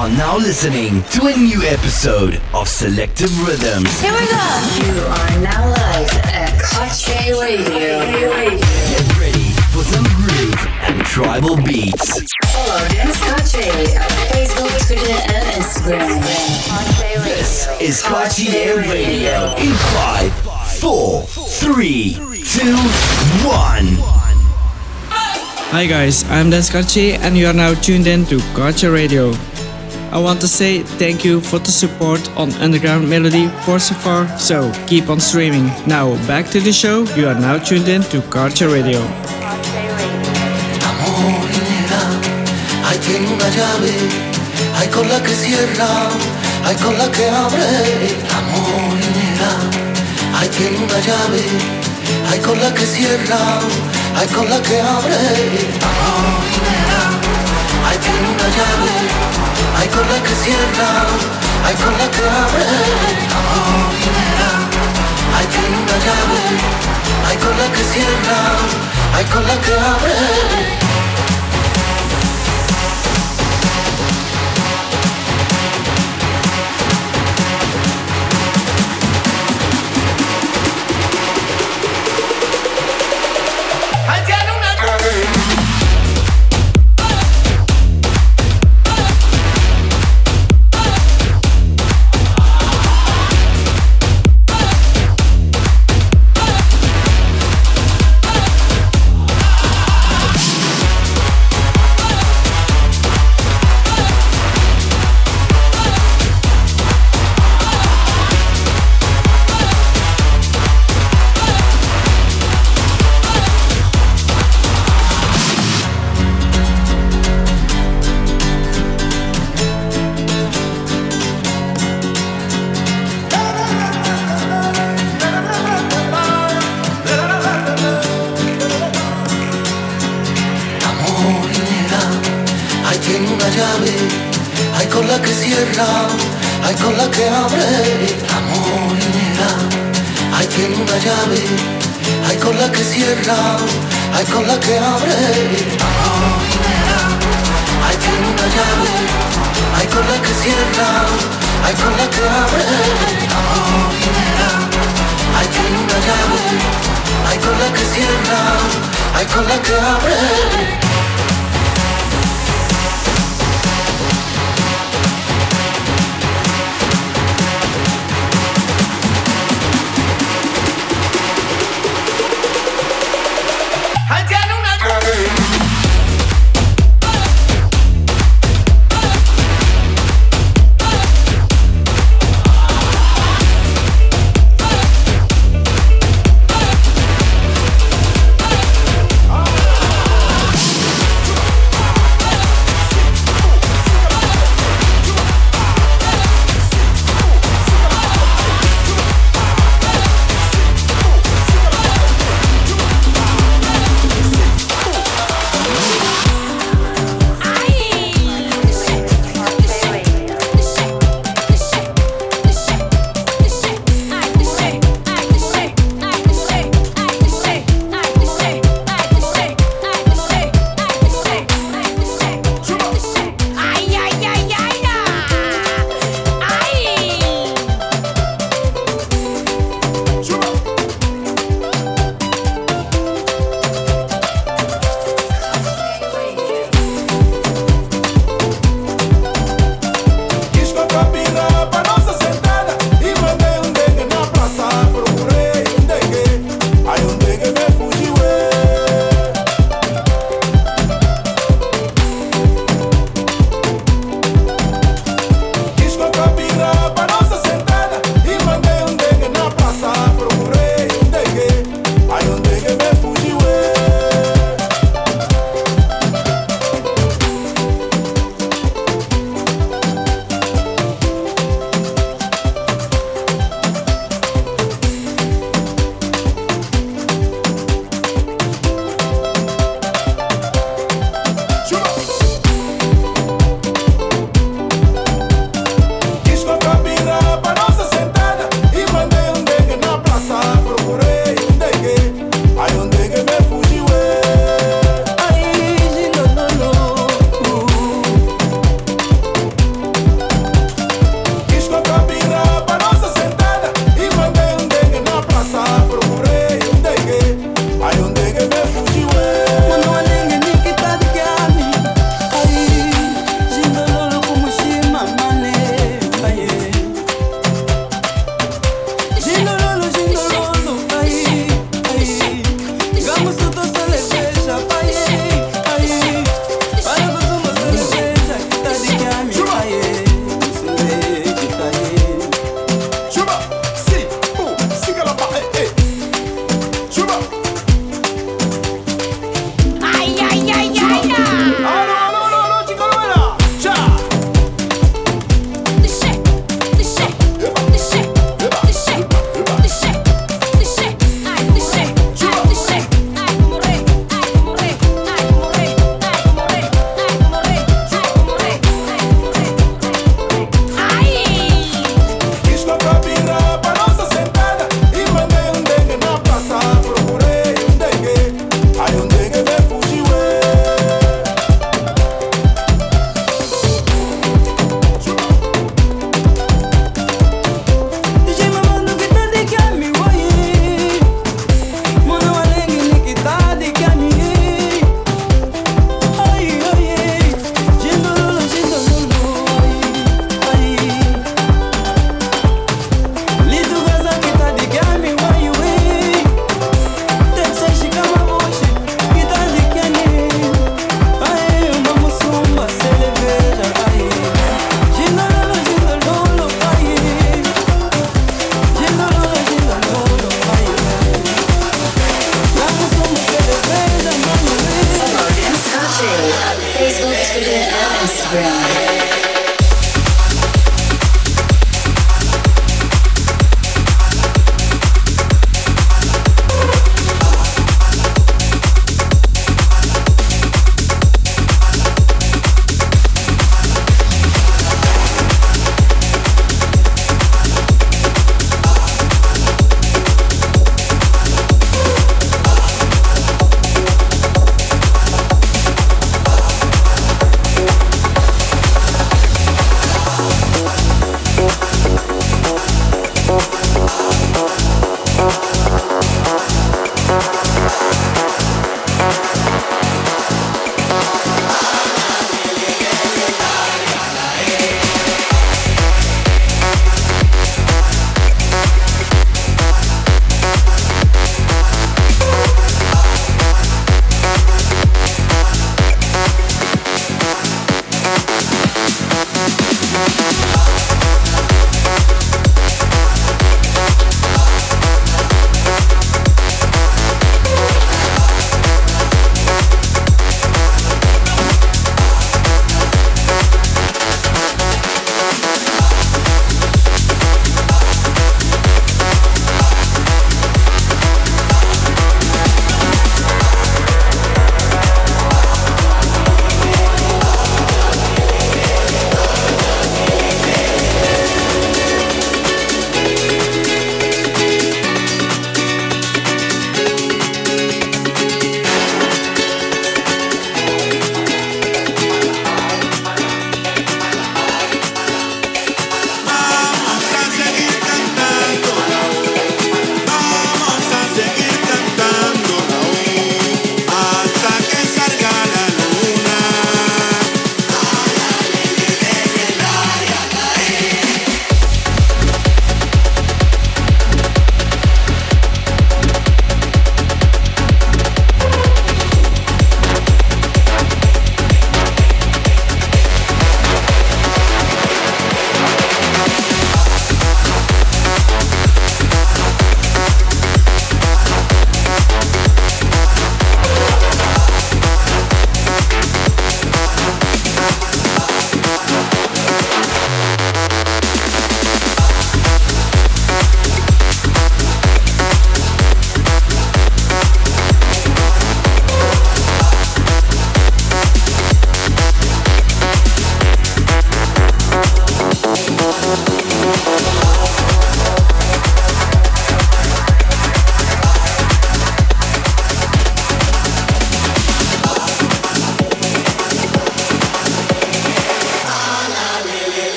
are now listening to a new episode of Selective Rhythms. Here we go. You are now live at Koche Radio. Get ready for some groove and tribal beats. Follow Dance Koche on Facebook, Twitter, and Instagram. This is Cartier Radio in 5, 4, 3, 2, 1. Hi guys, I'm Dan Scarci and you are now tuned in to Culture Radio. I want to say thank you for the support on Underground Melody for so far, so keep on streaming. Now back to the show, you are now tuned in to Culture Radio. Amor nera, ahí tiene una llave, hay con la que cierra, hay con la que abre. Amor nera, ahí tiene una llave, nera, ahí tiene una llave, hay con la que cierra, hay con la que abre. Amor ahí tiene una llave, hay con la que cierra, hay con la que abre.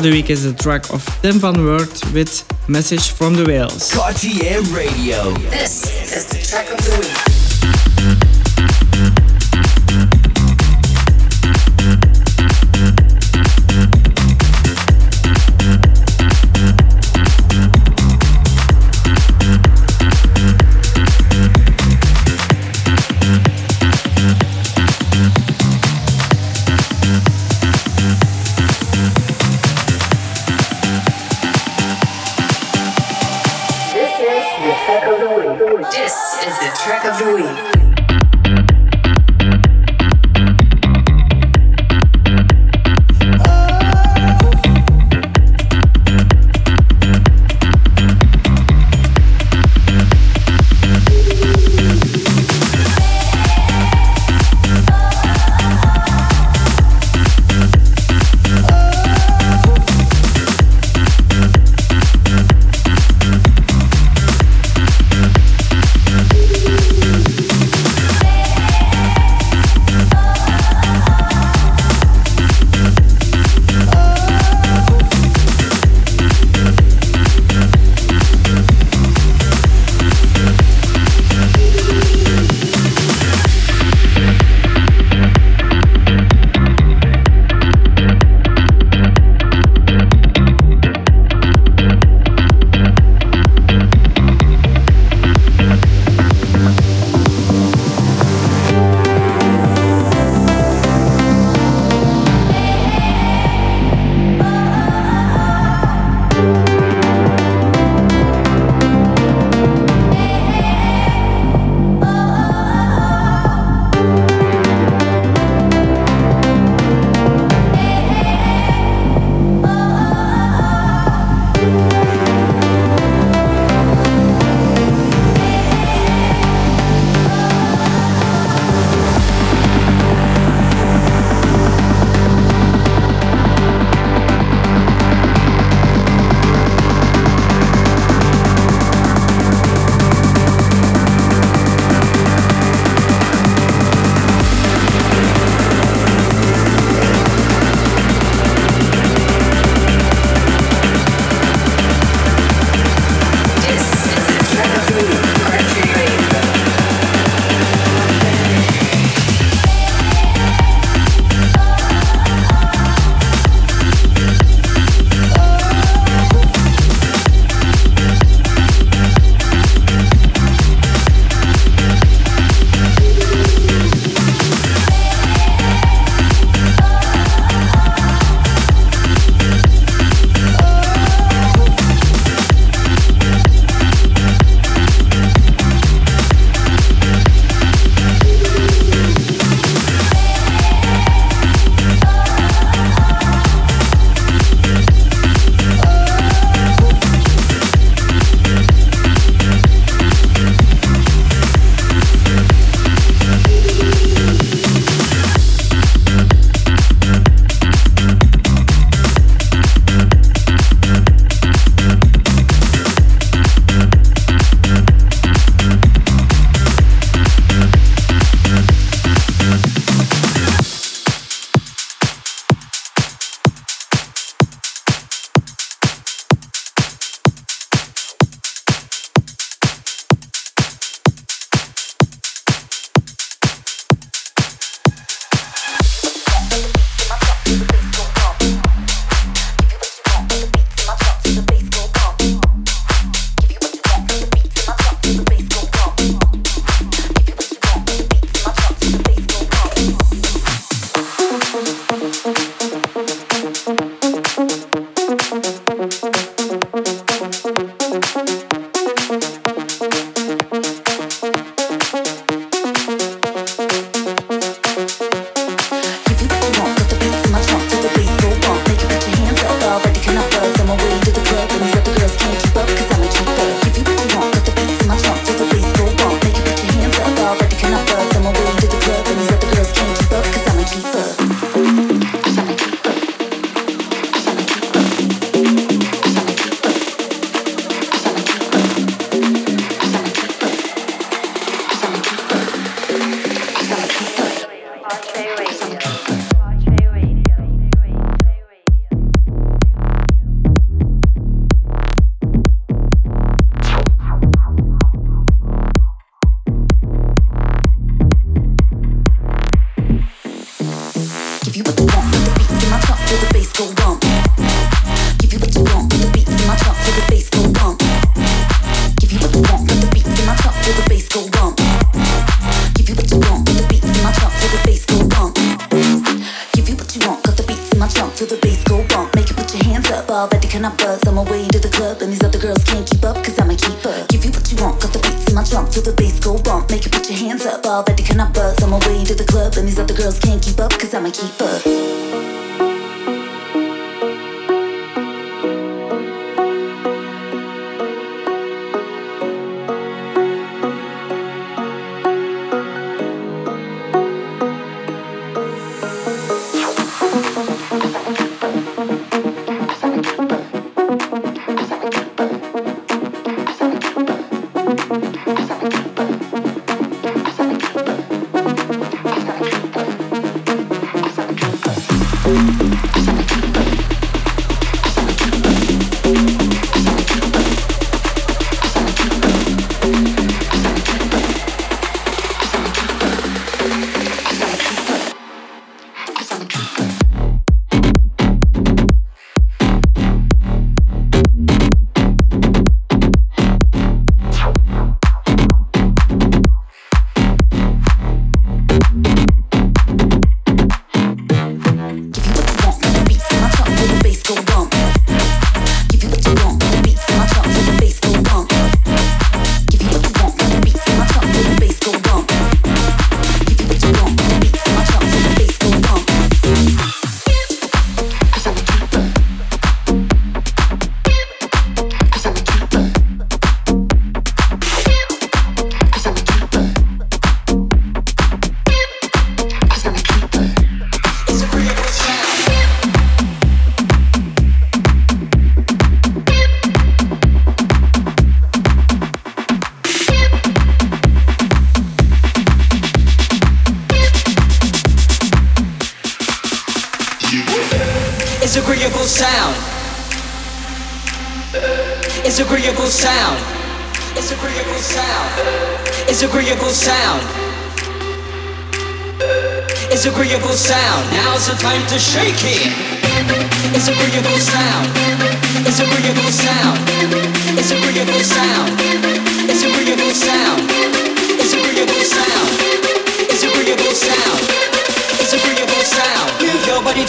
of the week is the track of Tim Van Werd with Message from the Whales. Cartier Radio. This is the track of the week. This is the track of the week.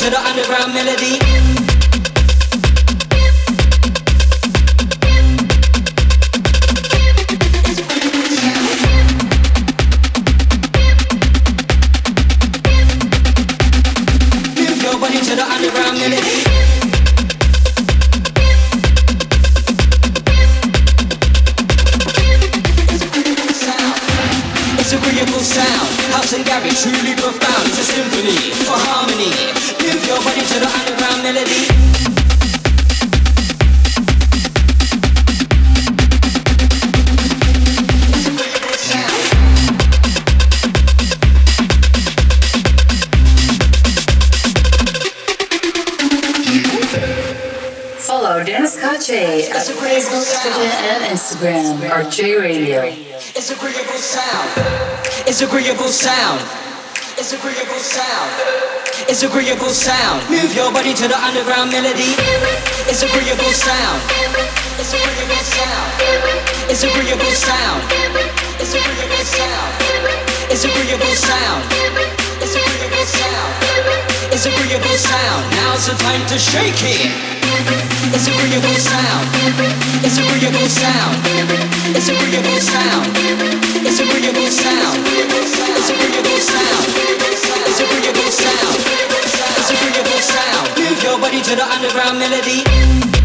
to the underground melody. J Radio. It's agreeable sound. It's agreeable sound. It's agreeable sound. It's agreeable sound. Move your body to the underground melody. It's agreeable sound. It's agreeable sound. It's agreeable sound. It's agreeable sound. It's agreeable sound. It's agreeable sound. It's agreeable sound. Now's the time to shake it. It's a agreeable sound. It's a sound. It's a sound. It's a sound. It's a sound. It's a sound. It's a sound. Move your body to the underground melody.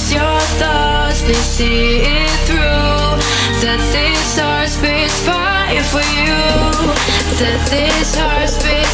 Erase your thoughts, please see it through. That this heart's beats fire for you. That this heart's beats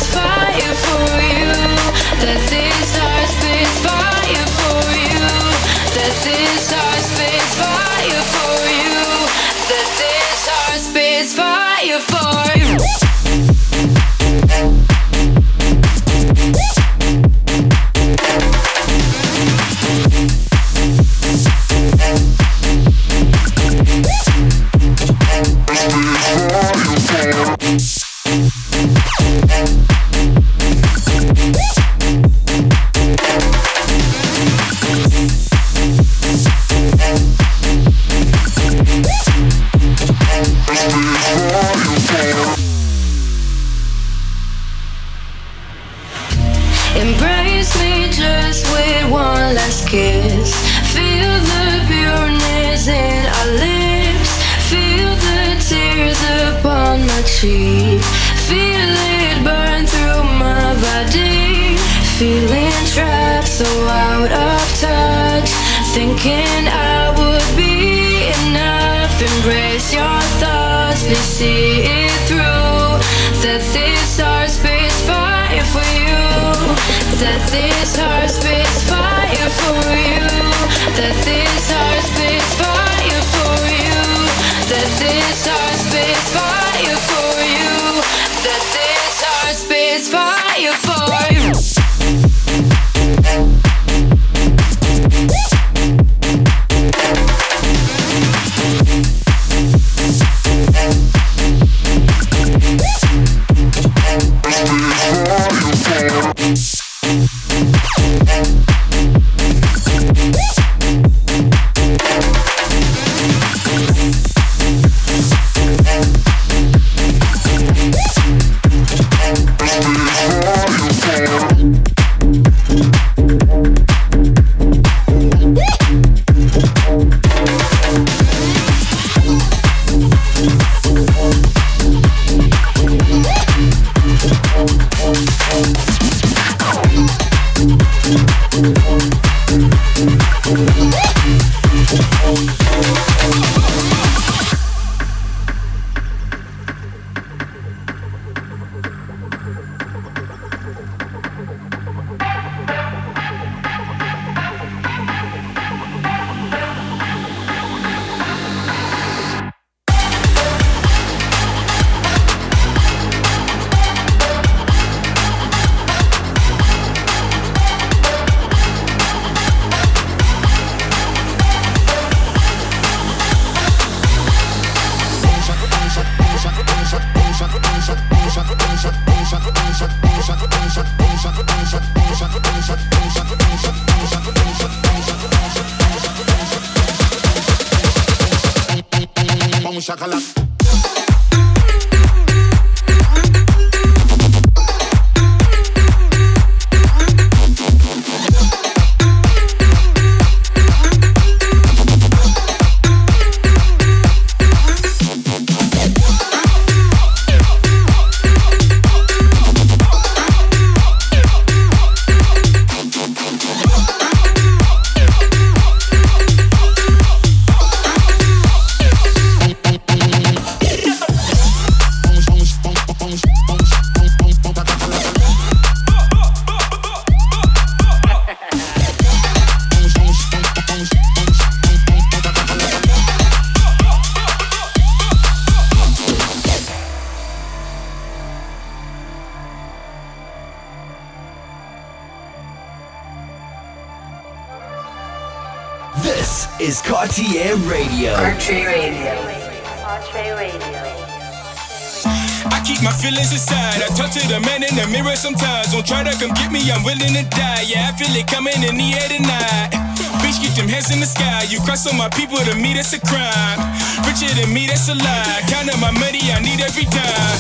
Try to come get me, I'm willing to die. Yeah, I feel it coming in the air tonight. Bitch, keep them heads in the sky. You cross on my people, to me, that's a crime. Richer than me, that's a lie. Counting my money, I need every dime.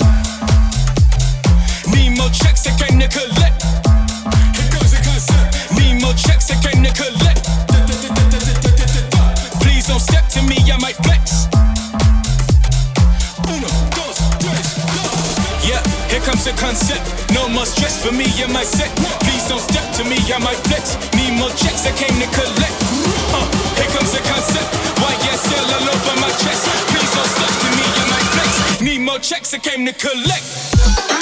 Need more checks, I came to collect. Here goes the concept. Need more checks, I came to collect. Please don't step to me, I might flex. Comes the concept. No more stress for me and my set. Please don't step to me, I might flex. Need more checks, I came to collect. Uh, here comes the concept. YSL all over my chest. Please don't step to me, I might flex. Need more checks, I came to collect.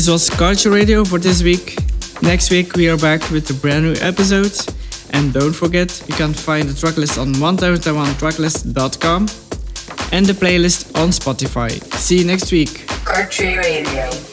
This was Culture Radio for this week. Next week we are back with a brand new episode. And don't forget, you can find the tracklist on 1001tracklist.com and the playlist on Spotify. See you next week. Culture Radio.